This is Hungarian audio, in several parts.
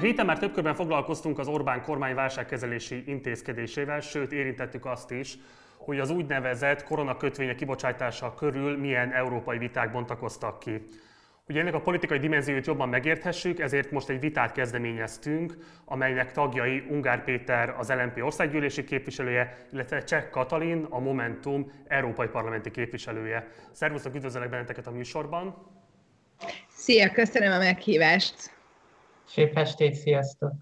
A héten már több körben foglalkoztunk az Orbán kormány válságkezelési intézkedésével, sőt érintettük azt is, hogy az úgynevezett koronakötvények kibocsátása körül milyen európai viták bontakoztak ki. Hogy ennek a politikai dimenziót jobban megérthessük, ezért most egy vitát kezdeményeztünk, amelynek tagjai Ungár Péter, az LNP országgyűlési képviselője, illetve Cseh Katalin, a Momentum európai parlamenti képviselője. Szervusztok, üdvözlök benneteket a műsorban! Szia, köszönöm a meghívást! Szép estét, sziasztok!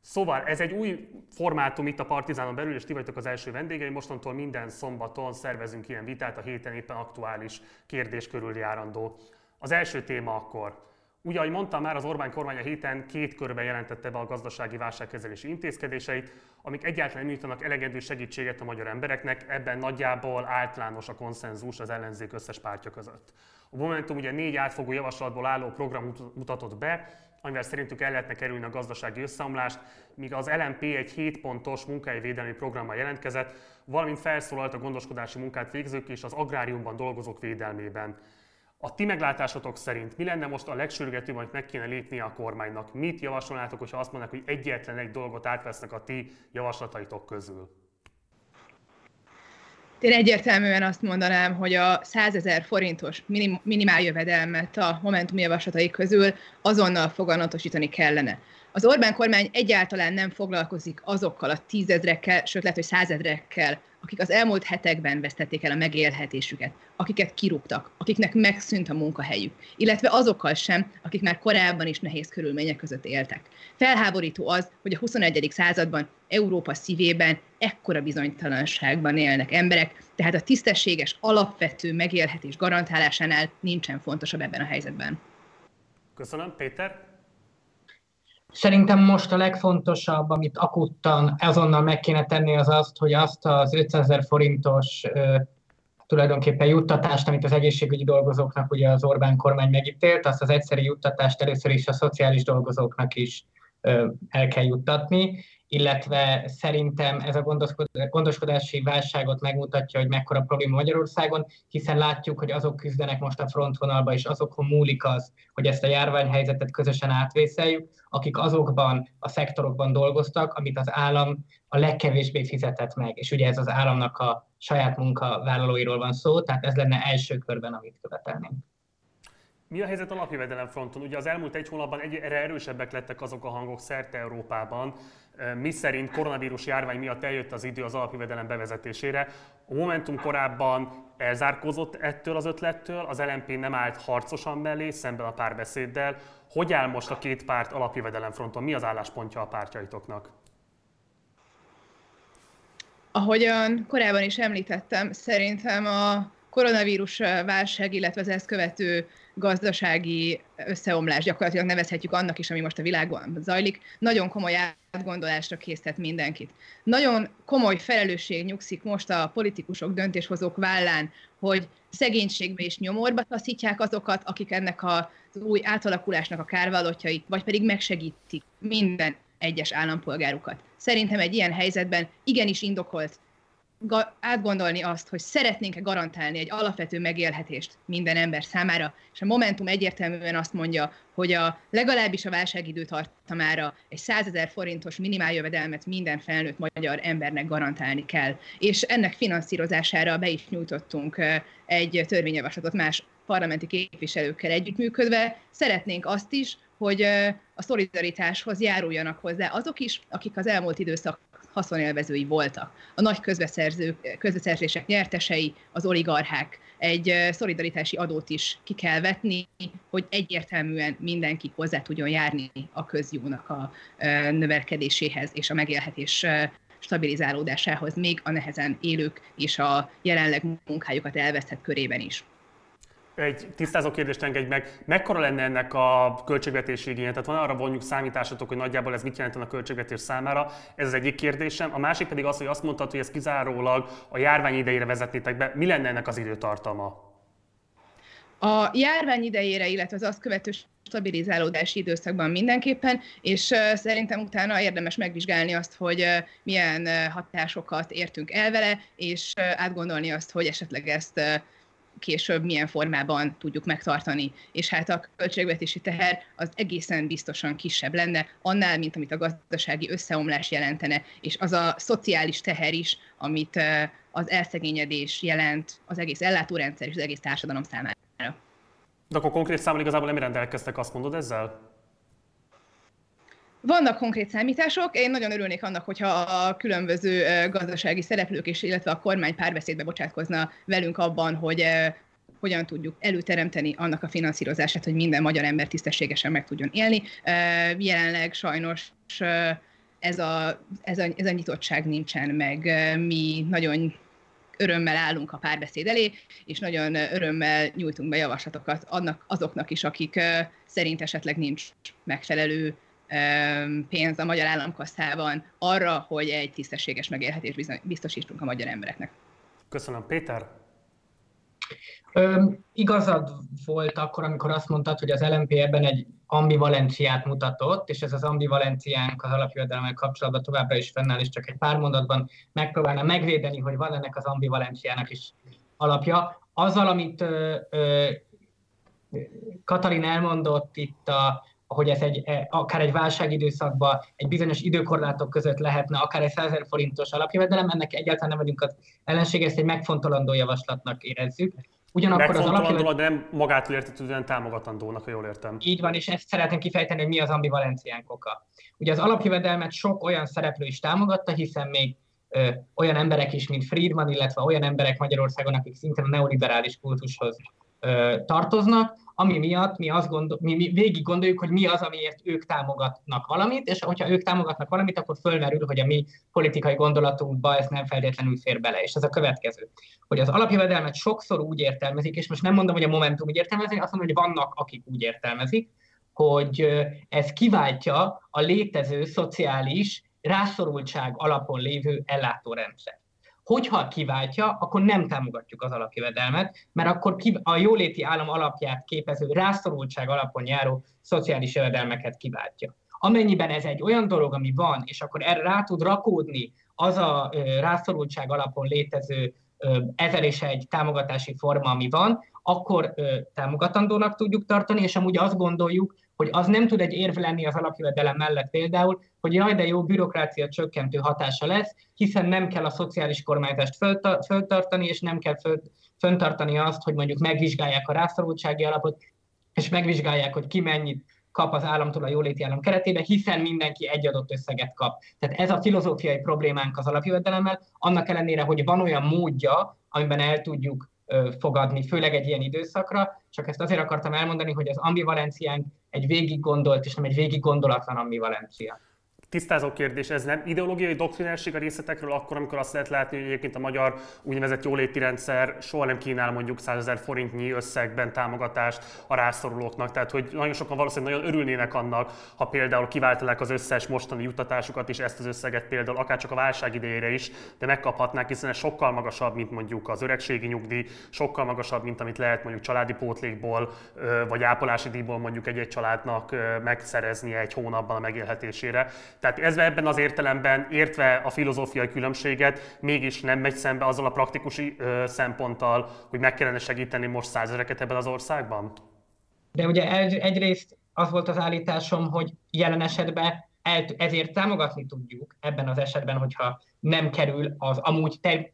Szóval ez egy új formátum itt a Partizánon belül, és ti vagytok az első vendégei. Mostantól minden szombaton szervezünk ilyen vitát, a héten éppen aktuális kérdés körül járandó. Az első téma akkor. Ugye, ahogy mondtam már, az Orbán kormány a héten két körben jelentette be a gazdasági válságkezelési intézkedéseit, amik egyáltalán nyújtanak elegendő segítséget a magyar embereknek, ebben nagyjából általános a konszenzus az ellenzék összes pártja között. A Momentum ugye négy átfogó javaslatból álló program mutatott be, amivel szerintük el lehetne kerülni a gazdasági összeomlást, míg az LMP egy 7 pontos munkájvédelmi programmal jelentkezett, valamint felszólalt a gondoskodási munkát végzők és az agráriumban dolgozók védelmében. A ti meglátásotok szerint mi lenne most a legsürgetőbb, amit meg kéne lépnie a kormánynak? Mit javasolnátok, hogyha azt mondanak, hogy egyetlen egy dolgot átvesznek a ti javaslataitok közül? Én egyértelműen azt mondanám, hogy a 100 ezer forintos minim, minimál jövedelmet a Momentum javaslatai közül azonnal foganatosítani kellene. Az Orbán kormány egyáltalán nem foglalkozik azokkal a tízezrekkel, sőt lehet, hogy százezrekkel, akik az elmúlt hetekben vesztették el a megélhetésüket, akiket kirúgtak, akiknek megszűnt a munkahelyük, illetve azokkal sem, akik már korábban is nehéz körülmények között éltek. Felháborító az, hogy a 21. században Európa szívében ekkora bizonytalanságban élnek emberek, tehát a tisztességes, alapvető megélhetés garantálásánál nincsen fontosabb ebben a helyzetben. Köszönöm. Péter? Szerintem most a legfontosabb, amit akuttan azonnal meg kéne tenni, az azt, hogy azt az 500 ezer forintos ö, tulajdonképpen juttatást, amit az egészségügyi dolgozóknak ugye az Orbán kormány megítélt, azt az egyszeri juttatást először is a szociális dolgozóknak is el kell juttatni, illetve szerintem ez a gondoskodási válságot megmutatja, hogy mekkora probléma Magyarországon, hiszen látjuk, hogy azok küzdenek most a frontvonalba, és azokon múlik az, hogy ezt a járványhelyzetet közösen átvészeljük, akik azokban a szektorokban dolgoztak, amit az állam a legkevésbé fizetett meg, és ugye ez az államnak a saját munkavállalóiról van szó, tehát ez lenne első körben, amit követelnénk. Mi a helyzet a napjövedelem fronton? Ugye az elmúlt egy hónapban egyre erősebbek lettek azok a hangok szerte Európában, mi szerint koronavírus járvány miatt eljött az idő az alapjövedelem bevezetésére. A Momentum korábban elzárkózott ettől az ötlettől, az LNP nem állt harcosan mellé, szemben a párbeszéddel. Hogy áll most a két párt alapjövedelem fronton? Mi az álláspontja a pártjaitoknak? Ahogyan korábban is említettem, szerintem a koronavírus válság, illetve az ezt követő gazdasági összeomlás, gyakorlatilag nevezhetjük annak is, ami most a világban zajlik, nagyon komoly átgondolásra készített mindenkit. Nagyon komoly felelősség nyugszik most a politikusok, döntéshozók vállán, hogy szegénységbe és nyomorba taszítják azokat, akik ennek az új átalakulásnak a kárvalotjait, vagy pedig megsegítik minden egyes állampolgárukat. Szerintem egy ilyen helyzetben igenis indokolt átgondolni azt, hogy szeretnénk-e garantálni egy alapvető megélhetést minden ember számára, és a Momentum egyértelműen azt mondja, hogy a legalábbis a válságidő tartamára egy 100 ezer forintos minimáljövedelmet minden felnőtt magyar embernek garantálni kell. És ennek finanszírozására be is nyújtottunk egy törvényjavaslatot más parlamenti képviselőkkel együttműködve. Szeretnénk azt is, hogy a szolidaritáshoz járuljanak hozzá azok is, akik az elmúlt időszak haszonélvezői voltak. A nagy közbeszerzők, közbeszerzések nyertesei, az oligarchák. Egy szolidaritási adót is ki kell vetni, hogy egyértelműen mindenki hozzá tudjon járni a közjónak a növelkedéséhez és a megélhetés stabilizálódásához, még a nehezen élők és a jelenleg munkájukat elvesztett körében is. Egy tisztázó kérdést engedj meg, mekkora lenne ennek a költségvetési igénye? Tehát van arra vonjuk számításotok, hogy nagyjából ez mit jelent a költségvetés számára? Ez az egyik kérdésem. A másik pedig az, hogy azt mondtad, hogy ezt kizárólag a járvány idejére vezetnétek be. Mi lenne ennek az időtartama? A járvány idejére, illetve az azt követő stabilizálódási időszakban mindenképpen, és szerintem utána érdemes megvizsgálni azt, hogy milyen hatásokat értünk el vele, és átgondolni azt, hogy esetleg ezt később milyen formában tudjuk megtartani. És hát a költségvetési teher az egészen biztosan kisebb lenne, annál, mint amit a gazdasági összeomlás jelentene, és az a szociális teher is, amit az elszegényedés jelent az egész ellátórendszer és az egész társadalom számára. De akkor konkrét számmal igazából nem rendelkeztek, azt mondod ezzel? Vannak konkrét számítások, én nagyon örülnék annak, hogyha a különböző gazdasági szereplők és illetve a kormány párbeszédbe bocsátkozna velünk abban, hogy hogyan tudjuk előteremteni annak a finanszírozását, hogy minden magyar ember tisztességesen meg tudjon élni. Jelenleg sajnos ez a, ez a, ez a nyitottság nincsen meg. Mi nagyon örömmel állunk a párbeszéd elé, és nagyon örömmel nyújtunk be javaslatokat annak, azoknak is, akik szerint esetleg nincs megfelelő pénz a magyar államkasszában arra, hogy egy tisztességes megélhetést biztosítsunk a magyar embereknek. Köszönöm, Péter. Ö, igazad volt akkor, amikor azt mondtad, hogy az LMP ebben egy ambivalenciát mutatott, és ez az ambivalenciánk az alapjövedelemmel kapcsolatban továbbra is fennáll, és csak egy pár mondatban megpróbálna megvédeni, hogy van ennek az ambivalenciának is alapja. Azzal, amit ö, ö, Katalin elmondott itt a hogy ez egy, e, akár egy válságidőszakban egy bizonyos időkorlátok között lehetne, akár egy 100 forintos alapjövedelem, ennek egyáltalán nem vagyunk az ellenség, ezt egy megfontolandó javaslatnak érezzük. Ugyanakkor az alapjövedelem... de nem magától értetődően támogatandónak, ha jól értem. Így van, és ezt szeretném kifejteni, hogy mi az ambivalenciánk oka. Ugye az alapjövedelmet sok olyan szereplő is támogatta, hiszen még ö, olyan emberek is, mint Friedman, illetve olyan emberek Magyarországon, akik szintén a neoliberális kultushoz ö, tartoznak, ami miatt mi, azt gondol, mi, mi végig gondoljuk, hogy mi az, amiért ők támogatnak valamit, és hogyha ők támogatnak valamit, akkor fölmerül, hogy a mi politikai gondolatunkba ez nem feltétlenül fér bele. És ez a következő, hogy az alapjövedelmet sokszor úgy értelmezik, és most nem mondom, hogy a Momentum úgy értelmezik, azt mondom, hogy vannak, akik úgy értelmezik, hogy ez kiváltja a létező szociális rászorultság alapon lévő ellátórendszer. Hogyha kiváltja, akkor nem támogatjuk az alapjövedelmet, mert akkor a jóléti állam alapját képező rászorultság alapon járó szociális jövedelmeket kiváltja. Amennyiben ez egy olyan dolog, ami van, és akkor erre rá tud rakódni az a rászorultság alapon létező ezer és egy támogatási forma, ami van, akkor támogatandónak tudjuk tartani, és amúgy azt gondoljuk, hogy az nem tud egy érv lenni az alapjövedelem mellett például, hogy jaj, de jó bürokrácia csökkentő hatása lesz, hiszen nem kell a szociális kormányzást föltartani, és nem kell föntartani azt, hogy mondjuk megvizsgálják a rászorultsági alapot, és megvizsgálják, hogy ki mennyit kap az államtól a jóléti állam keretében, hiszen mindenki egy adott összeget kap. Tehát ez a filozófiai problémánk az alapjövedelemmel, annak ellenére, hogy van olyan módja, amiben el tudjuk fogadni, főleg egy ilyen időszakra, csak ezt azért akartam elmondani, hogy az ambivalenciánk egy végig gondolt és nem egy végig gondolatlan ambivalencia. Tisztázó kérdés, ez nem ideológiai doktrinárség a részletekről akkor, amikor azt lehet látni, hogy egyébként a magyar úgynevezett jóléti rendszer soha nem kínál mondjuk 100 ezer forintnyi összegben támogatást a rászorulóknak. Tehát, hogy nagyon sokan valószínűleg nagyon örülnének annak, ha például kiváltanák az összes mostani juttatásukat és ezt az összeget például akár csak a válság idejére is, de megkaphatnák, hiszen ez sokkal magasabb, mint mondjuk az öregségi nyugdíj, sokkal magasabb, mint amit lehet mondjuk családi pótlékból vagy ápolási díjból mondjuk egy-egy családnak megszereznie egy hónapban a megélhetésére. Tehát ez ebben az értelemben, értve a filozófiai különbséget, mégis nem megy szembe azzal a praktikus szemponttal, hogy meg kellene segíteni most százezereket ebben az országban? De ugye egyrészt az volt az állításom, hogy jelen esetben ezért támogatni tudjuk ebben az esetben, hogyha nem kerül az amúgy ter-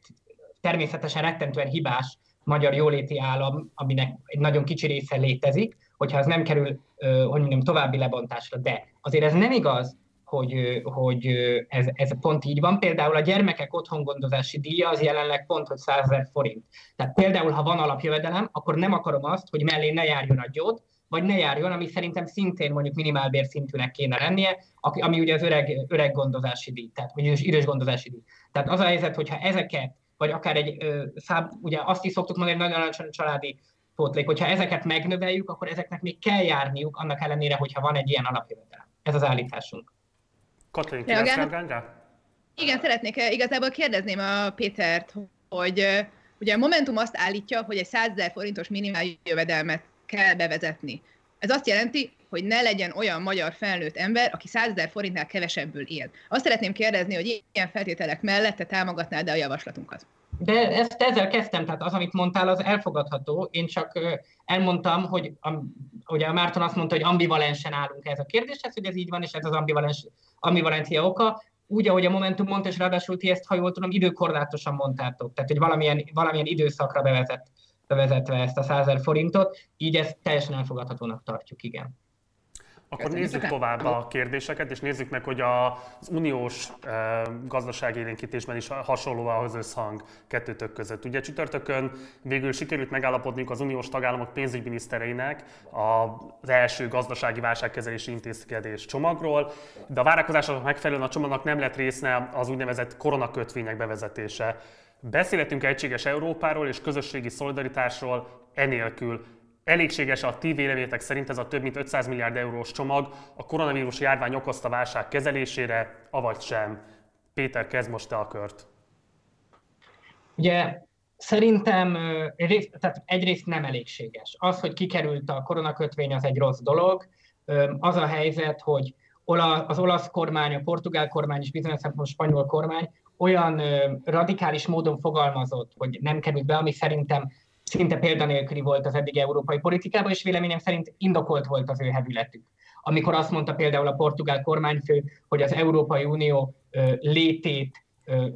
természetesen rettentően hibás magyar jóléti állam, aminek egy nagyon kicsi része létezik, hogyha ez nem kerül, hogy mondjam, további lebontásra. De azért ez nem igaz, hogy, hogy ez, ez pont így van. Például a gyermekek otthongondozási díja az jelenleg pont, hogy 100 ezer forint. Tehát például, ha van alapjövedelem, akkor nem akarom azt, hogy mellé ne járjon a gyót, vagy ne járjon, ami szerintem szintén mondjuk minimálbér szintűnek kéne lennie, ami ugye az öreg, öreg gondozási díj, tehát vagy idős gondozási díj. Tehát az a helyzet, hogyha ezeket, vagy akár egy, ö, száb, ugye azt is szoktuk mondani, hogy nagyon alacsony családi pótlék, hogyha ezeket megnöveljük, akkor ezeknek még kell járniuk, annak ellenére, hogyha van egy ilyen alapjövedelem. Ez az állításunk. Katalin, Igen, szeretnék eh, igazából kérdezném a Pétert, hogy eh, ugye a Momentum azt állítja, hogy egy 100 ezer forintos minimál jövedelmet kell bevezetni. Ez azt jelenti, hogy ne legyen olyan magyar felnőtt ember, aki 100 ezer forintnál kevesebből él. Azt szeretném kérdezni, hogy ilyen feltételek mellett te támogatnád-e a javaslatunkat? De ezt ezzel kezdtem, tehát az, amit mondtál, az elfogadható. Én csak elmondtam, hogy ugye a Márton azt mondta, hogy ambivalensen állunk ez a kérdéshez, hogy ez így van, és ez az ambivalens, ambivalencia oka. Úgy, ahogy a Momentum mondta, és ráadásul ti ezt, ha jól tudom, időkorlátosan mondtátok, tehát hogy valamilyen, valamilyen időszakra bevezet, bevezetve ezt a 100 forintot, így ezt teljesen elfogadhatónak tartjuk, igen. Akkor nézzük tovább a kérdéseket, és nézzük meg, hogy az uniós e, gazdaságélénkítésben is hasonló ahhoz összhang kettőtök között. Ugye csütörtökön végül sikerült megállapodniuk az uniós tagállamok pénzügyminisztereinek az első gazdasági válságkezelési intézkedés csomagról, de a várakozásoknak megfelelően a csomagnak nem lett része az úgynevezett koronakötvények bevezetése. Beszélhetünk egységes Európáról és közösségi szolidaritásról enélkül. Elégséges a ti véleményetek szerint ez a több mint 500 milliárd eurós csomag a koronavírus járvány okozta válság kezelésére, avagy sem? Péter, kezd most te a kört. Ugye szerintem tehát egyrészt nem elégséges. Az, hogy kikerült a koronakötvény, az egy rossz dolog. Az a helyzet, hogy az olasz kormány, a portugál kormány és bizonyos szempontból a spanyol kormány olyan radikális módon fogalmazott, hogy nem került be, ami szerintem szinte példanélküli volt az eddig európai politikában, és véleményem szerint indokolt volt az ő hevületük. Amikor azt mondta például a portugál kormányfő, hogy az Európai Unió létét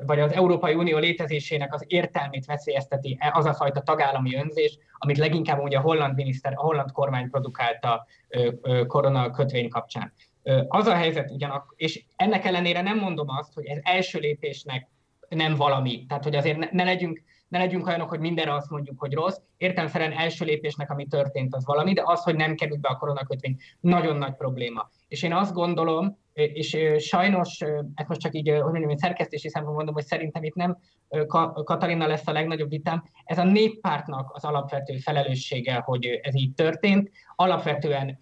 vagy az Európai Unió létezésének az értelmét veszélyezteti e az a fajta tagállami önzés, amit leginkább ugye a holland miniszter, a holland kormány produkálta korona kötvény kapcsán. Az a helyzet ugyanak, és ennek ellenére nem mondom azt, hogy ez első lépésnek nem valami. Tehát, hogy azért ne, ne legyünk ne legyünk olyanok, hogy mindenre azt mondjuk, hogy rossz. Értelmszerűen első lépésnek, ami történt, az valami, de az, hogy nem került be a koronakötvény, nagyon nagy probléma. És én azt gondolom, és sajnos, ezt most csak így, hogy mondjam, szerkesztési szempontból mondom, hogy szerintem itt nem Katalina lesz a legnagyobb vitám, ez a néppártnak az alapvető felelőssége, hogy ez így történt. Alapvetően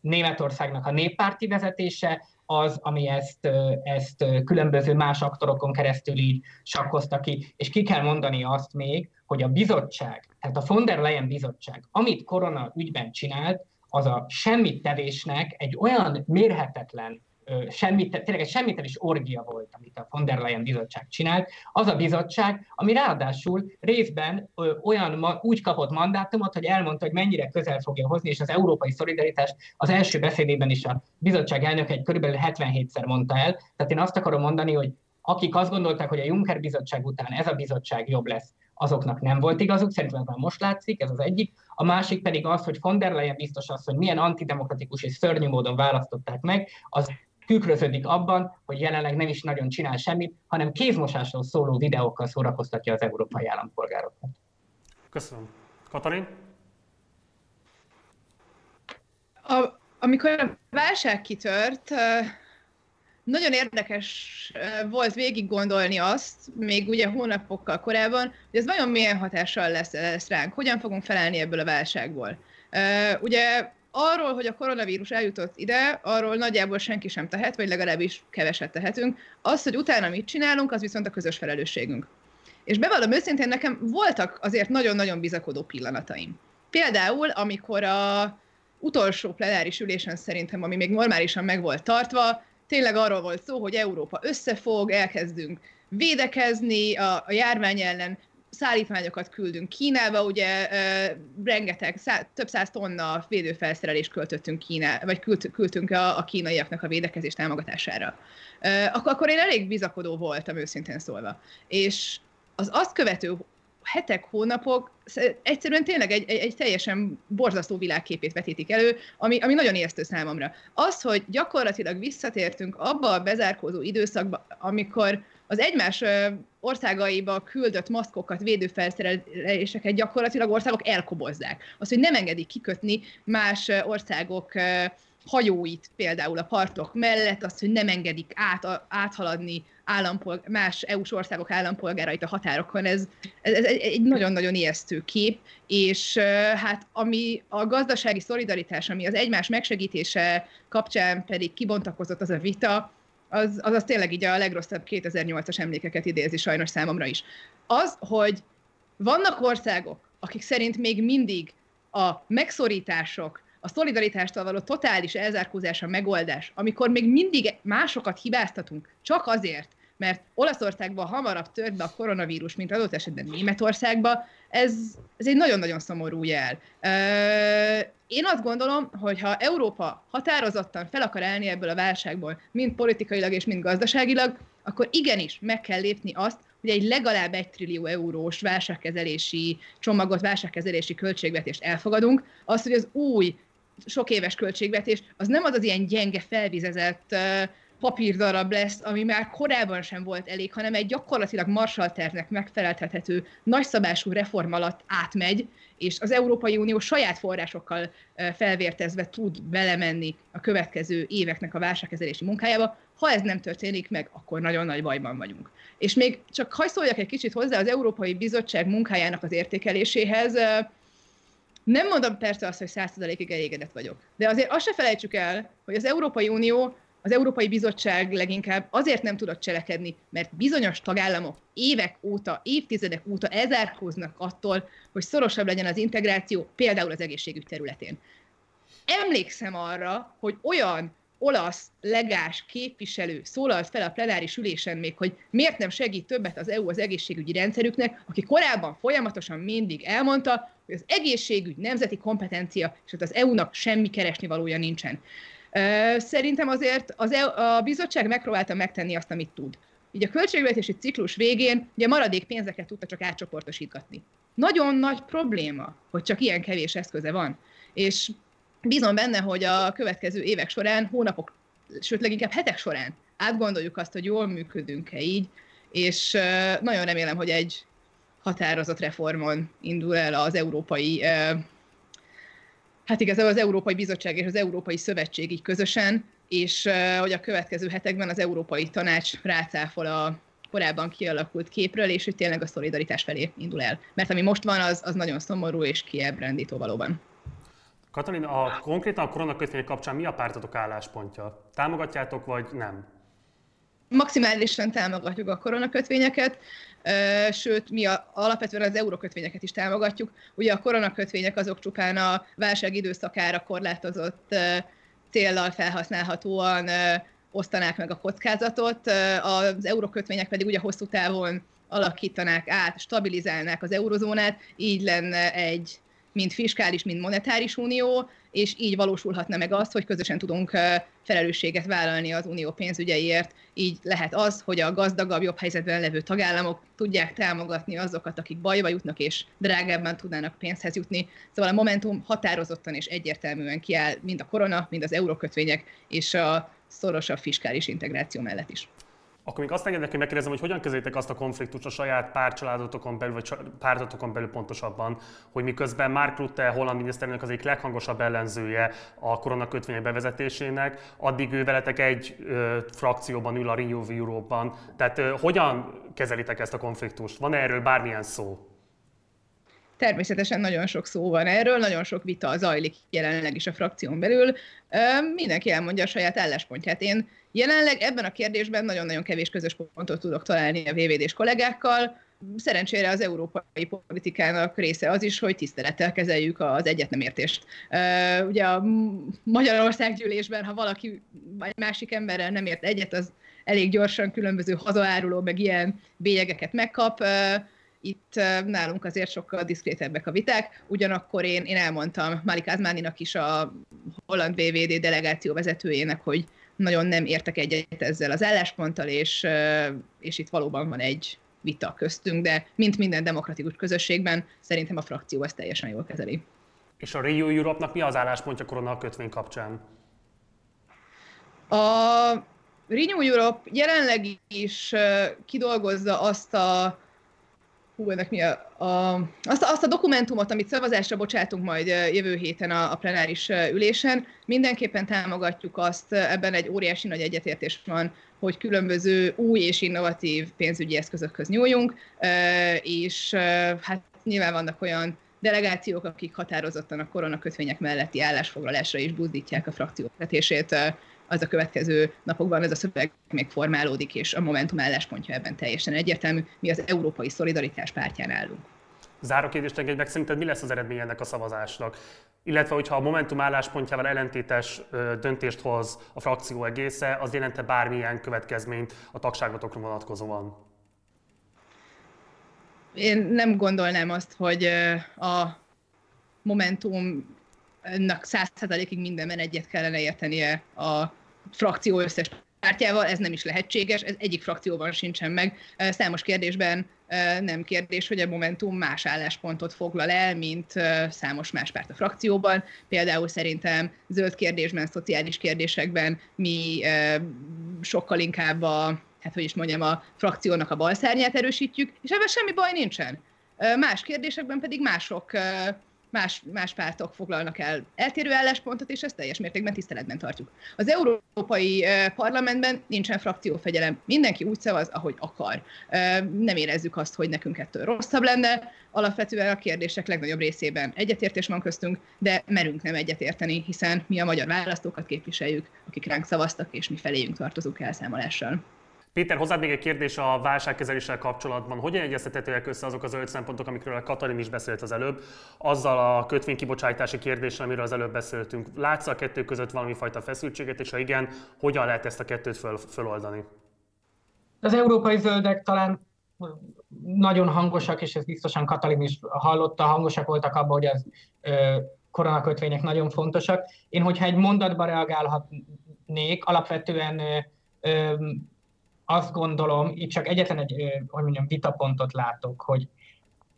Németországnak a néppárti vezetése, az, ami ezt, ezt különböző más aktorokon keresztül így sakkozta ki. És ki kell mondani azt még, hogy a bizottság, tehát a von der Leyen bizottság, amit korona ügyben csinált, az a semmit tevésnek egy olyan mérhetetlen semmit, tényleg egy semmitevés orgia volt, amit a von der Leyen bizottság csinált. Az a bizottság, ami ráadásul részben olyan úgy kapott mandátumot, hogy elmondta, hogy mennyire közel fogja hozni, és az európai szolidaritást az első beszédében is a bizottság elnök egy körülbelül 77-szer mondta el. Tehát én azt akarom mondani, hogy akik azt gondolták, hogy a Juncker bizottság után ez a bizottság jobb lesz, azoknak nem volt igazuk, szerintem ez már most látszik, ez az egyik. A másik pedig az, hogy von der Leyen biztos az, hogy milyen antidemokratikus és szörnyű módon választották meg, az tükröződik abban, hogy jelenleg nem is nagyon csinál semmit, hanem kézmosásról szóló videókkal szórakoztatja az európai állampolgárokat. Köszönöm. Katalin? A, amikor a válság kitört, nagyon érdekes volt végig gondolni azt, még ugye hónapokkal korábban, hogy ez nagyon milyen hatással lesz, lesz ránk, hogyan fogunk felállni ebből a válságból. Ugye arról, hogy a koronavírus eljutott ide, arról nagyjából senki sem tehet, vagy legalábbis keveset tehetünk. Az, hogy utána mit csinálunk, az viszont a közös felelősségünk. És bevallom őszintén, nekem voltak azért nagyon-nagyon bizakodó pillanataim. Például, amikor a utolsó plenáris ülésen szerintem, ami még normálisan meg volt tartva, tényleg arról volt szó, hogy Európa összefog, elkezdünk védekezni a, a járvány ellen, szállítmányokat küldünk Kínába, ugye rengeteg, szá, több száz tonna védőfelszerelést költöttünk Kína, vagy küld, küldtünk a, a kínaiaknak a védekezés támogatására. Akkor, akkor én elég bizakodó voltam, őszintén szólva. És az azt követő hetek, hónapok egyszerűen tényleg egy, egy, egy teljesen borzasztó világképét vetítik elő, ami, ami nagyon ijesztő számomra. Az, hogy gyakorlatilag visszatértünk abba a bezárkózó időszakba, amikor az egymás országaiba küldött maszkokat, védőfelszereléseket gyakorlatilag országok elkobozzák. Az, hogy nem engedik kikötni más országok hajóit például a partok mellett, azt, hogy nem engedik át, áthaladni állampolg- más EU-s országok állampolgárait a határokon, ez, ez, egy nagyon-nagyon ijesztő kép, és hát ami a gazdasági szolidaritás, ami az egymás megsegítése kapcsán pedig kibontakozott az a vita, az, az, az tényleg így a legrosszabb 2008-as emlékeket idézi sajnos számomra is. Az, hogy vannak országok, akik szerint még mindig a megszorítások, a szolidaritástól való totális elzárkózás a megoldás, amikor még mindig másokat hibáztatunk csak azért, mert Olaszországban hamarabb tört be a koronavírus, mint adott esetben Németországba, ez, ez egy nagyon-nagyon szomorú jel. Én azt gondolom, hogy ha Európa határozottan fel akar állni ebből a válságból, mind politikailag és mind gazdaságilag, akkor igenis meg kell lépni azt, hogy egy legalább egy trillió eurós válságkezelési csomagot, válságkezelési költségvetést elfogadunk, az, hogy az új sok éves költségvetés, az nem az az ilyen gyenge, felvizezett papírdarab lesz, ami már korábban sem volt elég, hanem egy gyakorlatilag Marshall tervnek megfeleltethető nagyszabású reform alatt átmegy, és az Európai Unió saját forrásokkal felvértezve tud belemenni a következő éveknek a válságkezelési munkájába. Ha ez nem történik meg, akkor nagyon nagy bajban vagyunk. És még csak hagy szóljak egy kicsit hozzá az Európai Bizottság munkájának az értékeléséhez. Nem mondom persze azt, hogy százszerzalékig elégedett vagyok, de azért azt se felejtsük el, hogy az Európai Unió az Európai Bizottság leginkább azért nem tudott cselekedni, mert bizonyos tagállamok évek óta, évtizedek óta ezerhoznak attól, hogy szorosabb legyen az integráció, például az egészségügy területén. Emlékszem arra, hogy olyan olasz legás képviselő szólalt fel a plenáris ülésen még, hogy miért nem segít többet az EU az egészségügyi rendszerüknek, aki korábban folyamatosan mindig elmondta, hogy az egészségügy nemzeti kompetencia, és az EU-nak semmi keresni valója nincsen. Szerintem azért az EU, a bizottság megpróbálta megtenni azt, amit tud. Így a költségvetési ciklus végén ugye maradék pénzeket tudta csak átcsoportosítgatni. Nagyon nagy probléma, hogy csak ilyen kevés eszköze van. És bízom benne, hogy a következő évek során, hónapok, sőt leginkább hetek során átgondoljuk azt, hogy jól működünk-e így, és nagyon remélem, hogy egy határozott reformon indul el az európai hát igazából az Európai Bizottság és az Európai Szövetség így közösen, és hogy a következő hetekben az Európai Tanács rácáfol a korábban kialakult képről, és hogy tényleg a szolidaritás felé indul el. Mert ami most van, az, az nagyon szomorú és kiebrendító valóban. Katalin, a konkrétan a koronakötvények kapcsán mi a pártotok álláspontja? Támogatjátok, vagy nem? Maximálisan támogatjuk a koronakötvényeket sőt, mi a, alapvetően az eurókötvényeket is támogatjuk. Ugye a koronakötvények azok csupán a válság időszakára korlátozott céllal felhasználhatóan osztanák meg a kockázatot, az eurókötvények pedig ugye hosszú távon alakítanák át, stabilizálnák az eurozónát, így lenne egy mind fiskális, mind monetáris unió, és így valósulhatna meg az, hogy közösen tudunk felelősséget vállalni az unió pénzügyeiért. Így lehet az, hogy a gazdagabb, jobb helyzetben levő tagállamok tudják támogatni azokat, akik bajba jutnak, és drágábban tudnának pénzhez jutni. Szóval a Momentum határozottan és egyértelműen kiáll mind a korona, mind az eurókötvények, és a szorosabb fiskális integráció mellett is. Akkor még azt engednek, hogy megkérdezem, hogy hogyan kezeljétek azt a konfliktust a saját párcsaládotokon belül, vagy pártotokon belül pontosabban, hogy miközben Mark Rutte, holland miniszterelnök az egyik leghangosabb ellenzője a koronakötvények bevezetésének, addig ő veletek egy ö, frakcióban ül a Renew Europe-ban. Tehát ö, hogyan kezelitek ezt a konfliktust? Van -e erről bármilyen szó? Természetesen nagyon sok szó van erről, nagyon sok vita zajlik jelenleg is a frakción belül. Mindenki elmondja a saját álláspontját. Én jelenleg ebben a kérdésben nagyon-nagyon kevés közös pontot tudok találni a VVD-s kollégákkal. Szerencsére az európai politikának része az is, hogy tisztelettel kezeljük az egyetnemértést. Ugye a Magyarország gyűlésben, ha valaki vagy másik emberrel nem ért egyet, az elég gyorsan különböző hazaáruló, meg ilyen bélyegeket megkap itt nálunk azért sokkal diszkrétebbek a viták, ugyanakkor én, én elmondtam Malik Azmáninak is a holland BVD delegáció vezetőjének, hogy nagyon nem értek egyet ezzel az állásponttal, és, és itt valóban van egy vita köztünk, de mint minden demokratikus közösségben, szerintem a frakció ezt teljesen jól kezeli. És a Rio Europe-nak mi az álláspontja korona kötvény kapcsán? A Renew Europe jelenleg is kidolgozza azt a hú, ennek mi a, a, azt, azt a dokumentumot, amit szavazásra bocsátunk majd jövő héten a, a plenáris ülésen, mindenképpen támogatjuk azt, ebben egy óriási nagy egyetértés van, hogy különböző új és innovatív pénzügyi eszközökhöz nyúljunk, és hát nyilván vannak olyan delegációk, akik határozottan a koronakötvények melletti állásfoglalásra is buzdítják a frakció vezetését az a következő napokban ez a szöveg még formálódik, és a Momentum álláspontja ebben teljesen egyértelmű. Mi az Európai Szolidaritás pártján állunk. Záró kérdést engedj meg, szerinted mi lesz az eredmény ennek a szavazásnak? Illetve, hogyha a Momentum álláspontjával ellentétes döntést hoz a frakció egésze, az jelente bármilyen következményt a tagságotokra vonatkozóan? Én nem gondolnám azt, hogy a Momentumnak százszerzalékig mindenben egyet kellene értenie a frakció összes pártjával, ez nem is lehetséges, ez egyik frakcióban sincsen meg. Számos kérdésben nem kérdés, hogy a Momentum más álláspontot foglal el, mint számos más párt a frakcióban. Például szerintem zöld kérdésben, szociális kérdésekben mi sokkal inkább a, hát hogy is mondjam, a frakciónak a balszárnyát erősítjük, és ebben semmi baj nincsen. Más kérdésekben pedig mások más, más pártok foglalnak el eltérő álláspontot, és ezt teljes mértékben tiszteletben tartjuk. Az Európai Parlamentben nincsen frakciófegyelem, mindenki úgy szavaz, ahogy akar. Nem érezzük azt, hogy nekünk ettől rosszabb lenne, alapvetően a kérdések legnagyobb részében egyetértés van köztünk, de merünk nem egyetérteni, hiszen mi a magyar választókat képviseljük, akik ránk szavaztak, és mi feléjünk tartozunk elszámolással. Péter, hozzád még egy kérdés a válságkezeléssel kapcsolatban. Hogyan egyeztethetőek össze azok az öt szempontok, amikről a Katalin is beszélt az előbb, azzal a kötvénykibocsátási kérdéssel, amiről az előbb beszéltünk? Látsz a kettő között valami fajta feszültséget, és ha igen, hogyan lehet ezt a kettőt föl, föloldani? Az európai zöldek talán nagyon hangosak, és ez biztosan Katalin is hallotta, hangosak voltak abban, hogy az ö, koronakötvények nagyon fontosak. Én, hogyha egy mondatba reagálhatnék, alapvetően ö, azt gondolom, itt csak egyetlen egy, hogy mondjam, vitapontot látok, hogy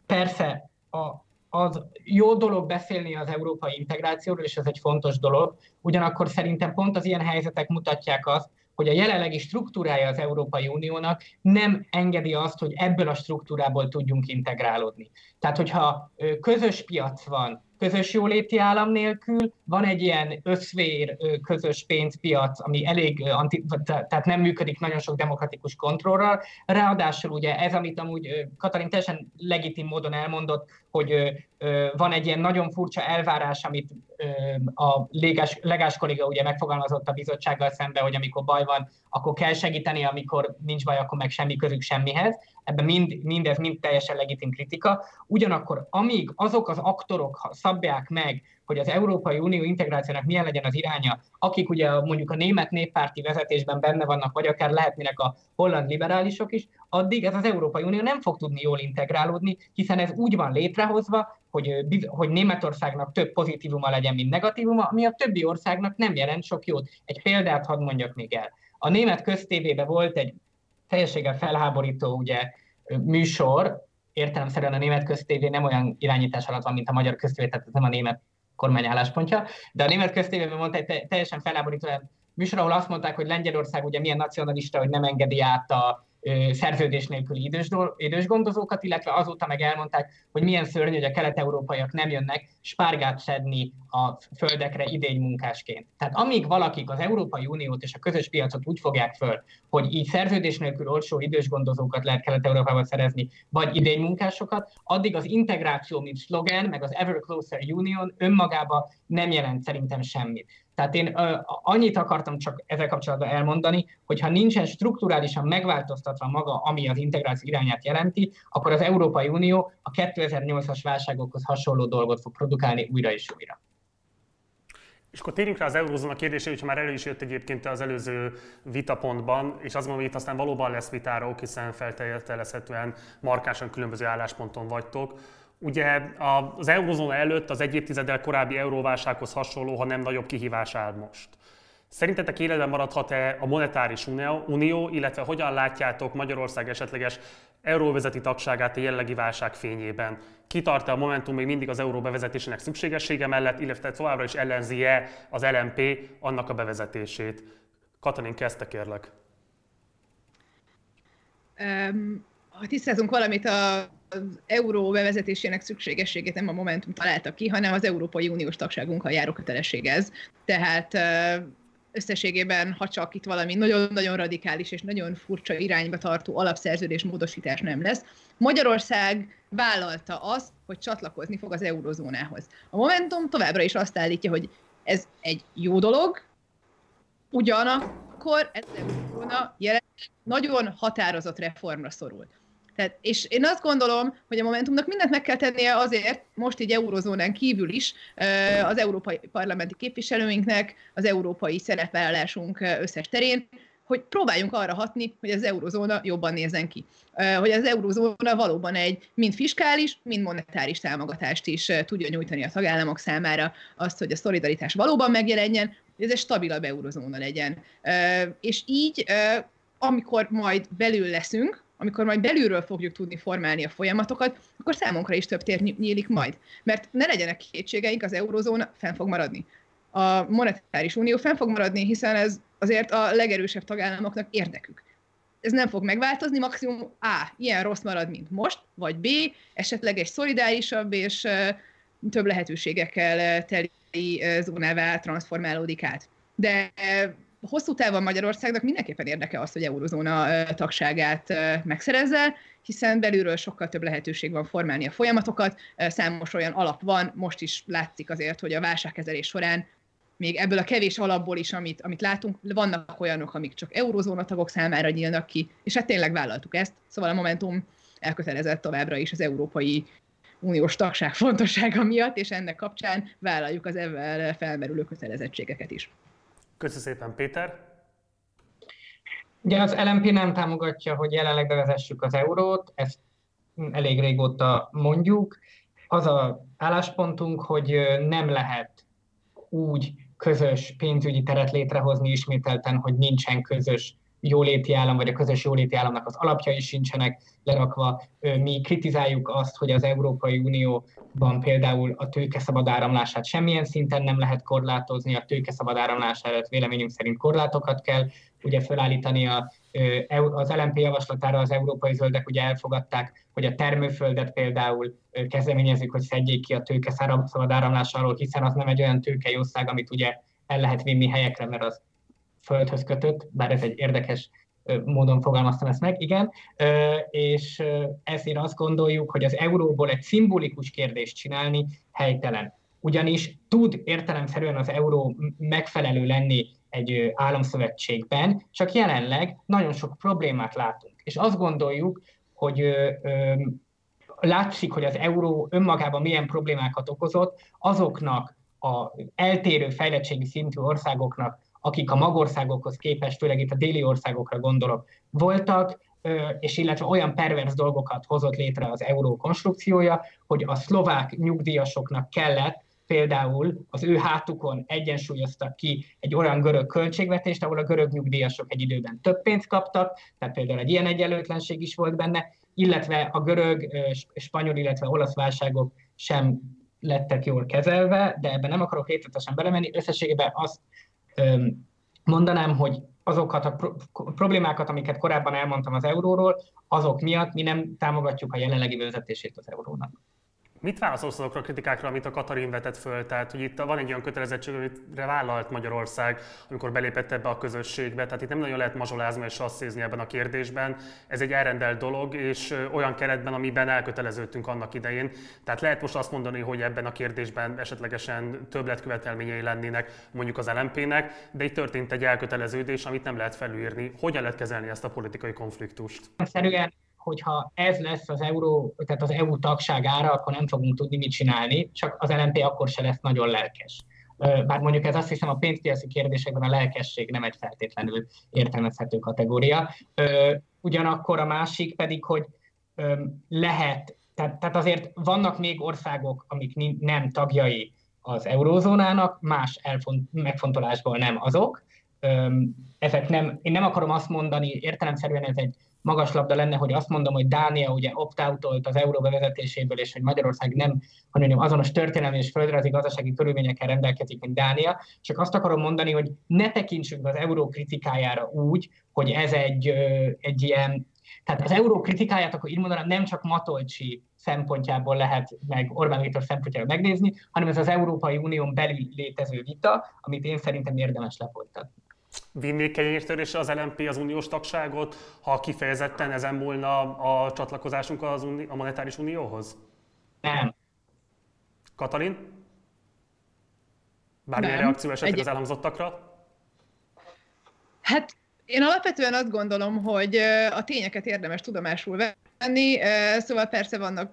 persze a, az jó dolog beszélni az európai integrációról, és ez egy fontos dolog, ugyanakkor szerintem pont az ilyen helyzetek mutatják azt, hogy a jelenlegi struktúrája az Európai Uniónak nem engedi azt, hogy ebből a struktúrából tudjunk integrálódni. Tehát, hogyha közös piac van, közös jóléti állam nélkül, van egy ilyen összvér közös pénzpiac, ami elég, anti, tehát nem működik nagyon sok demokratikus kontrollral. Ráadásul ugye ez, amit amúgy Katalin teljesen legitim módon elmondott, hogy van egy ilyen nagyon furcsa elvárás, amit a légás, legás kolléga ugye megfogalmazott a bizottsággal szemben, hogy amikor baj van, akkor kell segíteni, amikor nincs baj, akkor meg semmi közük semmihez. Ebben mind, mindez mind teljesen legitim kritika. Ugyanakkor amíg azok az aktorok szabják meg, hogy az Európai Unió integrációnak milyen legyen az iránya, akik ugye mondjuk a német néppárti vezetésben benne vannak, vagy akár lehetnének a holland liberálisok is, addig ez az Európai Unió nem fog tudni jól integrálódni, hiszen ez úgy van létrehozva, hogy, hogy Németországnak több pozitívuma legyen, mint negatívuma, ami a többi országnak nem jelent sok jót. Egy példát hadd mondjak még el. A német köztévében volt egy teljességgel felháborító ugye, műsor, értelemszerűen a német köztévé nem olyan irányítás alatt van, mint a magyar köztévé, tehát ez nem a német kormány álláspontja, de a német köztévében mondta egy teljesen felháborító műsor, ahol azt mondták, hogy Lengyelország ugye milyen nacionalista, hogy nem engedi át a szerződés nélküli idős, idős gondozókat, illetve azóta meg elmondták, hogy milyen szörnyű, hogy a kelet-európaiak nem jönnek spárgát szedni a földekre idény munkásként. Tehát amíg valakik az Európai Uniót és a közös piacot úgy fogják föl, hogy így szerződés nélkül olcsó idős gondozókat lehet Kelet-Európában szerezni, vagy idény munkásokat, addig az integráció, mint slogan, meg az Ever Closer Union önmagában nem jelent szerintem semmit. Tehát én uh, annyit akartam csak ezzel kapcsolatban elmondani, hogy ha nincsen strukturálisan megváltoztatva maga, ami az integráció irányát jelenti, akkor az Európai Unió a 2008-as válságokhoz hasonló dolgot fog produkálni újra és újra. És akkor térjünk rá az eurozóna kérdésére, hogyha már elő is jött egyébként az előző vitapontban, és azt mondom, hogy itt aztán valóban lesz vitára, hiszen feltelezhetően markánsan különböző állásponton vagytok. Ugye az eurozóna előtt az egy évtizeddel korábbi euróválsághoz hasonló, ha nem nagyobb kihívás áll most. Szerintetek életben maradhat-e a monetáris unió, illetve hogyan látjátok Magyarország esetleges euróvezeti tagságát a jellegi válság fényében? Kitart-e a Momentum még mindig az euró bevezetésének szükségessége mellett, illetve továbbra is ellenzi-e az LMP annak a bevezetését? Katalin, kezdte kérlek. Um, ha tisztázunk valamit a az euró bevezetésének szükségességét nem a Momentum találta ki, hanem az Európai Uniós tagságunkkal járó kötelesség ez. Tehát összességében, ha csak itt valami nagyon-nagyon radikális és nagyon furcsa irányba tartó alapszerződés módosítás nem lesz, Magyarország vállalta azt, hogy csatlakozni fog az eurozónához. A Momentum továbbra is azt állítja, hogy ez egy jó dolog, ugyanakkor ez a nagyon határozott reformra szorult. Tehát, és én azt gondolom, hogy a Momentumnak mindent meg kell tennie azért, most így eurozónán kívül is, az európai parlamenti képviselőinknek, az európai szerepvállalásunk összes terén, hogy próbáljunk arra hatni, hogy az eurozóna jobban nézzen ki. Hogy az eurozóna valóban egy mind fiskális, mind monetáris támogatást is tudja nyújtani a tagállamok számára, azt, hogy a szolidaritás valóban megjelenjen, hogy ez egy stabilabb eurozóna legyen. És így, amikor majd belül leszünk, amikor majd belülről fogjuk tudni formálni a folyamatokat, akkor számunkra is több tér nyílik majd. Mert ne legyenek kétségeink, az eurozóna fenn fog maradni. A monetáris unió fenn fog maradni, hiszen ez azért a legerősebb tagállamoknak érdekük. Ez nem fog megváltozni, maximum A, ilyen rossz marad, mint most, vagy B, esetleg egy szolidárisabb és több lehetőségekkel teli zónává transformálódik át. De hosszú távon Magyarországnak mindenképpen érdeke az, hogy eurozóna tagságát megszerezze, hiszen belülről sokkal több lehetőség van formálni a folyamatokat, számos olyan alap van, most is látszik azért, hogy a válságkezelés során még ebből a kevés alapból is, amit, amit látunk, vannak olyanok, amik csak eurozóna tagok számára nyílnak ki, és hát tényleg vállaltuk ezt, szóval a Momentum elkötelezett továbbra is az európai uniós tagság fontossága miatt, és ennek kapcsán vállaljuk az ebben felmerülő kötelezettségeket is. Köszönöm szépen, Péter! Ugye az LMP nem támogatja, hogy jelenleg bevezessük az eurót, ezt elég régóta mondjuk. Az a álláspontunk, hogy nem lehet úgy közös pénzügyi teret létrehozni ismételten, hogy nincsen közös jóléti állam, vagy a közös jóléti államnak az alapjai sincsenek lerakva. Mi kritizáljuk azt, hogy az Európai Unióban például a tőke szabad áramlását semmilyen szinten nem lehet korlátozni, a tőke szabad áramlására véleményünk szerint korlátokat kell ugye felállítani a, az LMP javaslatára az európai zöldek ugye elfogadták, hogy a termőföldet például kezdeményezik, hogy szedjék ki a tőke szabad áramlásáról, hiszen az nem egy olyan tőkejószág, amit ugye el lehet vinni helyekre, mert az földhöz kötött, bár ez egy érdekes módon fogalmaztam ezt meg, igen, és ezért azt gondoljuk, hogy az euróból egy szimbolikus kérdést csinálni helytelen. Ugyanis tud értelemszerűen az euró megfelelő lenni egy államszövetségben, csak jelenleg nagyon sok problémát látunk. És azt gondoljuk, hogy látszik, hogy az euró önmagában milyen problémákat okozott, azoknak a eltérő fejlettségi szintű országoknak akik a magországokhoz képest, főleg itt a déli országokra gondolok, voltak, és illetve olyan pervers dolgokat hozott létre az euró konstrukciója, hogy a szlovák nyugdíjasoknak kellett például az ő hátukon egyensúlyoztak ki egy olyan görög költségvetést, ahol a görög nyugdíjasok egy időben több pénzt kaptak, tehát például egy ilyen egyenlőtlenség is volt benne, illetve a görög, spanyol, illetve olasz válságok sem lettek jól kezelve, de ebben nem akarok részletesen belemenni. Összességében azt mondanám, hogy azokat a problémákat, amiket korábban elmondtam az euróról, azok miatt mi nem támogatjuk a jelenlegi vezetését az eurónak. Mit válaszolsz azokra a kritikákra, amit a Katarin vetett föl? Tehát, hogy itt van egy olyan kötelezettség, amit vállalt Magyarország, amikor belépett ebbe a közösségbe. Tehát itt nem nagyon lehet mazsolázni és rasszézni ebben a kérdésben. Ez egy elrendelt dolog, és olyan keretben, amiben elköteleződtünk annak idején. Tehát lehet most azt mondani, hogy ebben a kérdésben esetlegesen többletkövetelményei lennének mondjuk az LMP-nek, de itt történt egy elköteleződés, amit nem lehet felülírni. Hogyan lehet kezelni ezt a politikai konfliktust? Szerűen hogyha ez lesz az euró, tehát az EU tagság ára, akkor nem fogunk tudni mit csinálni, csak az LNP akkor se lesz nagyon lelkes. Bár mondjuk ez azt hiszem a pénzpiaci kérdésekben a lelkesség nem egy feltétlenül értelmezhető kategória. Ugyanakkor a másik pedig, hogy lehet, tehát, tehát azért vannak még országok, amik nem tagjai az eurózónának, más elfont, megfontolásból nem azok. Ezek nem, én nem akarom azt mondani, értelemszerűen ez egy magas labda lenne, hogy azt mondom, hogy Dánia ugye opt out az euró bevezetéséből, és hogy Magyarország nem, mondjam, azonos történelmi és földrajzi gazdasági körülményekkel rendelkezik, mint Dánia, csak azt akarom mondani, hogy ne tekintsünk az euró kritikájára úgy, hogy ez egy, egy ilyen, tehát az euró kritikáját akkor így mondanám nem csak Matolcsi szempontjából lehet meg Orbán Viktor szempontjából megnézni, hanem ez az Európai Unión belül létező vita, amit én szerintem érdemes lefolytatni. Vinnék kenyértörésre az LMP az uniós tagságot, ha kifejezetten ezen múlna a csatlakozásunk az uni- a monetáris unióhoz? Nem. Katalin? Bármilyen Nem. reakció esetleg Egy... az elhangzottakra? Hát Én alapvetően azt gondolom, hogy a tényeket érdemes tudomásul venni, szóval persze vannak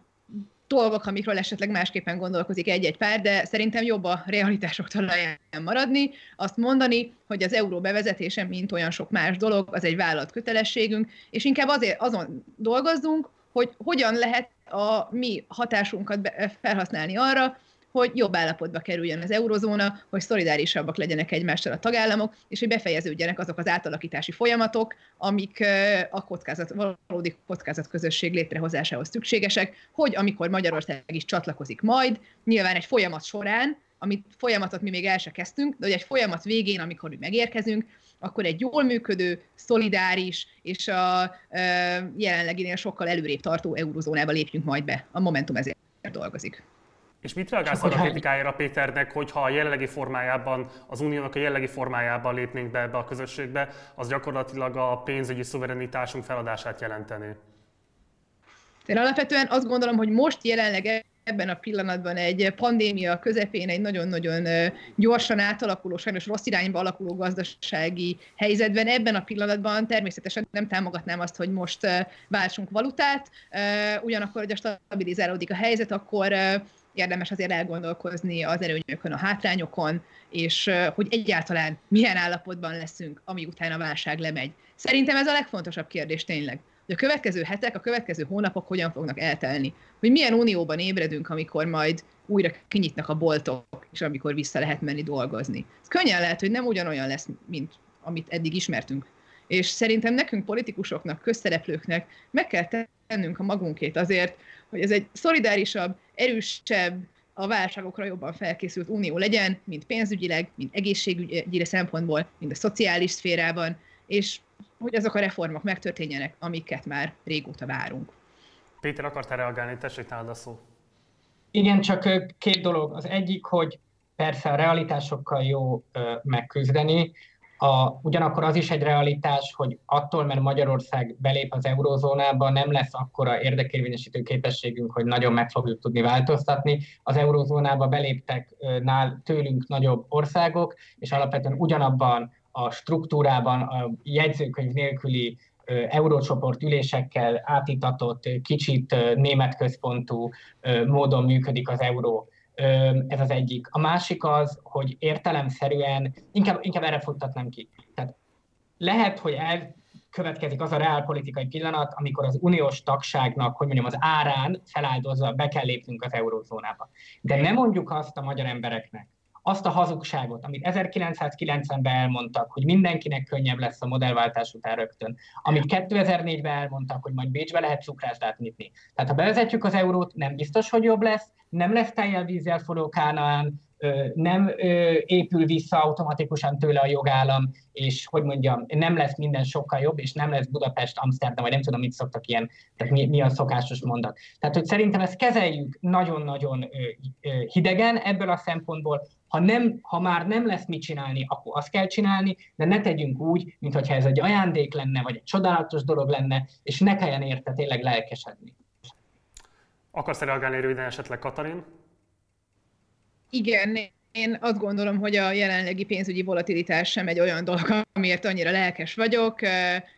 dolgok, amikről esetleg másképpen gondolkozik egy-egy pár, de szerintem jobb a realitások talaján maradni, azt mondani, hogy az euró bevezetése, mint olyan sok más dolog, az egy vállalat kötelességünk, és inkább azért azon dolgozzunk, hogy hogyan lehet a mi hatásunkat felhasználni arra, hogy jobb állapotba kerüljön az eurozóna, hogy szolidárisabbak legyenek egymással a tagállamok, és hogy befejeződjenek azok az átalakítási folyamatok, amik a kockázat, valódi kockázatközösség létrehozásához szükségesek, hogy amikor Magyarország is csatlakozik majd, nyilván egy folyamat során, amit folyamatot mi még el se kezdtünk, de hogy egy folyamat végén, amikor mi megérkezünk, akkor egy jól működő, szolidáris és a jelenleginél sokkal előrébb tartó eurozónába lépjünk majd be. A Momentum ezért dolgozik. És mit reagálsz a kritikájára Péternek, hogyha a jelenlegi formájában, az uniónak a jelenlegi formájában lépnénk be ebbe a közösségbe, az gyakorlatilag a pénzügyi szuverenitásunk feladását jelenteni? Én alapvetően azt gondolom, hogy most jelenleg ebben a pillanatban egy pandémia közepén egy nagyon-nagyon gyorsan átalakuló, sajnos rossz irányba alakuló gazdasági helyzetben, ebben a pillanatban természetesen nem támogatnám azt, hogy most váltsunk valutát, ugyanakkor, hogy stabilizálódik a helyzet, akkor érdemes azért elgondolkozni az előnyökön, a hátrányokon, és hogy egyáltalán milyen állapotban leszünk, ami után a válság lemegy. Szerintem ez a legfontosabb kérdés tényleg. Hogy a következő hetek, a következő hónapok hogyan fognak eltelni. Hogy milyen unióban ébredünk, amikor majd újra kinyitnak a boltok, és amikor vissza lehet menni dolgozni. Ez könnyen lehet, hogy nem ugyanolyan lesz, mint amit eddig ismertünk. És szerintem nekünk, politikusoknak, közszereplőknek meg kell tennünk a magunkét azért, hogy ez egy szolidárisabb, erősebb, a válságokra jobban felkészült unió legyen, mint pénzügyileg, mint egészségügyi szempontból, mint a szociális szférában, és hogy azok a reformok megtörténjenek, amiket már régóta várunk. Péter, akartál reagálni? Tessék nálad a szó. Igen, csak két dolog. Az egyik, hogy persze a realitásokkal jó megküzdeni, a, ugyanakkor az is egy realitás, hogy attól, mert Magyarország belép az eurózónába, nem lesz akkora érdekérvényesítő képességünk, hogy nagyon meg fogjuk tudni változtatni. Az eurózónába beléptek nál tőlünk nagyobb országok, és alapvetően ugyanabban a struktúrában, a jegyzőkönyv nélküli eurócsoport ülésekkel átítatott, kicsit német központú módon működik az euró ez az egyik. A másik az, hogy értelemszerűen, inkább, inkább erre futtatnám ki. Tehát lehet, hogy elkövetkezik az a reálpolitikai pillanat, amikor az uniós tagságnak, hogy mondjam, az árán feláldozva be kell lépnünk az eurózónába. De nem mondjuk azt a magyar embereknek, azt a hazugságot, amit 1990-ben elmondtak, hogy mindenkinek könnyebb lesz a modellváltás után rögtön, amit 2004-ben elmondtak, hogy majd Bécsbe lehet cukrászdát nyitni. Tehát ha bevezetjük az eurót, nem biztos, hogy jobb lesz, nem lesz teljel vízzel forró Kánaán, nem épül vissza automatikusan tőle a jogállam, és hogy mondjam, nem lesz minden sokkal jobb, és nem lesz Budapest, Amsterdam, vagy nem tudom, mit szoktak ilyen, tehát mi, mi a szokásos mondat. Tehát, hogy szerintem ezt kezeljük nagyon-nagyon hidegen ebből a szempontból, ha, nem, ha már nem lesz mit csinálni, akkor azt kell csinálni, de ne tegyünk úgy, mintha ez egy ajándék lenne, vagy egy csodálatos dolog lenne, és ne kelljen érte tényleg lelkesedni. Akarsz reagálni röviden esetleg Katalin? Igen, én azt gondolom, hogy a jelenlegi pénzügyi volatilitás sem egy olyan dolog, amiért annyira lelkes vagyok.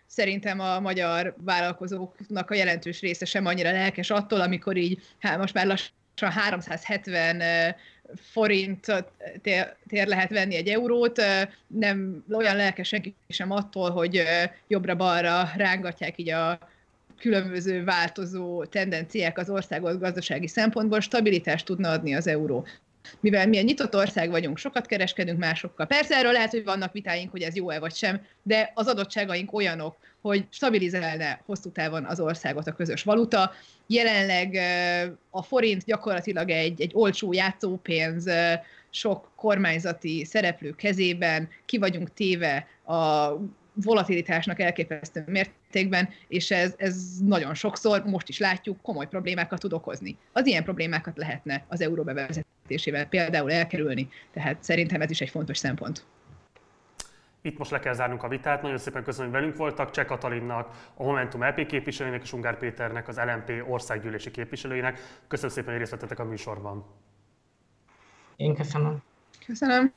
Szerintem a magyar vállalkozóknak a jelentős része sem annyira lelkes attól, amikor így, hát most már lassan 370 forint tér, tér lehet venni egy eurót, nem olyan lelkes senki sem attól, hogy jobbra-balra rángatják így a különböző változó tendenciák az országot gazdasági szempontból, stabilitást tudna adni az euró mivel mi egy nyitott ország vagyunk, sokat kereskedünk másokkal. Persze erről lehet, hogy vannak vitáink, hogy ez jó-e vagy sem, de az adottságaink olyanok, hogy stabilizálna hosszú távon az országot a közös valuta. Jelenleg a forint gyakorlatilag egy, egy olcsó játszópénz, sok kormányzati szereplő kezében, ki vagyunk téve a volatilitásnak elképesztő mértékben, és ez, ez nagyon sokszor, most is látjuk, komoly problémákat tud okozni. Az ilyen problémákat lehetne az euró bevezetésével például elkerülni, tehát szerintem ez is egy fontos szempont. Itt most le kell zárnunk a vitát. Nagyon szépen köszönöm, hogy velünk voltak. Cseh Katalinnak, a Momentum LP képviselőjének és Ungár Péternek, az LMP országgyűlési képviselőjének. Köszönöm szépen, hogy részt vettetek a műsorban. Én köszönöm. Köszönöm.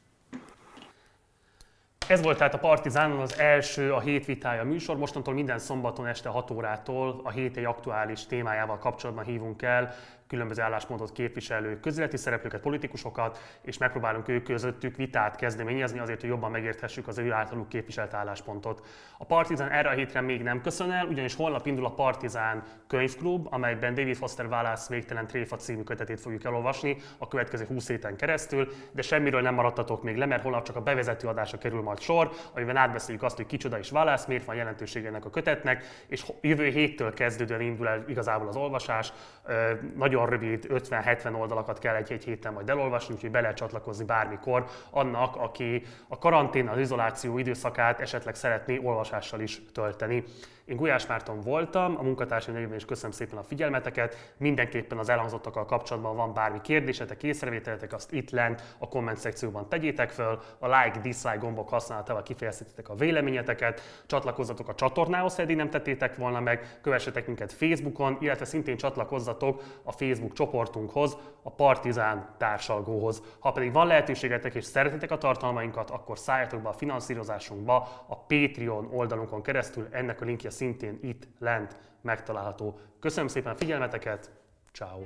Ez volt tehát a Partizánon az első a hét vitája műsor. Mostantól minden szombaton este 6 órától a héti aktuális témájával kapcsolatban hívunk el különböző álláspontot képviselő közéleti szereplőket, politikusokat, és megpróbálunk ők közöttük vitát kezdeményezni azért, hogy jobban megérthessük az ő általuk képviselt álláspontot. A Partizán erre a hétre még nem köszön el, ugyanis holnap indul a Partizán könyvklub, amelyben David Foster Wallace végtelen tréfa című kötetét fogjuk elolvasni a következő 20 héten keresztül, de semmiről nem maradtatok még le, mert holnap csak a bevezető adása kerül majd sor, amiben átbeszéljük azt, hogy kicsoda is Wallace, miért van jelentősége ennek a kötetnek, és jövő héttől kezdődően indul el igazából az olvasás. Nagyon nagyon rövid, 50-70 oldalakat kell egy-egy héten majd elolvasni, úgyhogy be lehet csatlakozni bármikor annak, aki a karantén, az izoláció időszakát esetleg szeretné olvasással is tölteni. Én Gulyás Márton voltam, a munkatársai nevében is köszönöm szépen a figyelmeteket. Mindenképpen az elhangzottakkal kapcsolatban van bármi kérdésetek, észrevételetek, azt itt lent a komment szekcióban tegyétek föl. A like, dislike gombok használatával kifejezhetitek a véleményeteket. Csatlakozzatok a csatornához, ha eddig nem tettétek volna meg. Kövessetek minket Facebookon, illetve szintén csatlakozzatok a Facebook csoportunkhoz, a Partizán társalgóhoz. Ha pedig van lehetőségetek és szeretitek a tartalmainkat, akkor szálljatok be a finanszírozásunkba a Patreon oldalunkon keresztül. Ennek a linkje szintén itt lent megtalálható. Köszönöm szépen a figyelmeteket, ciao.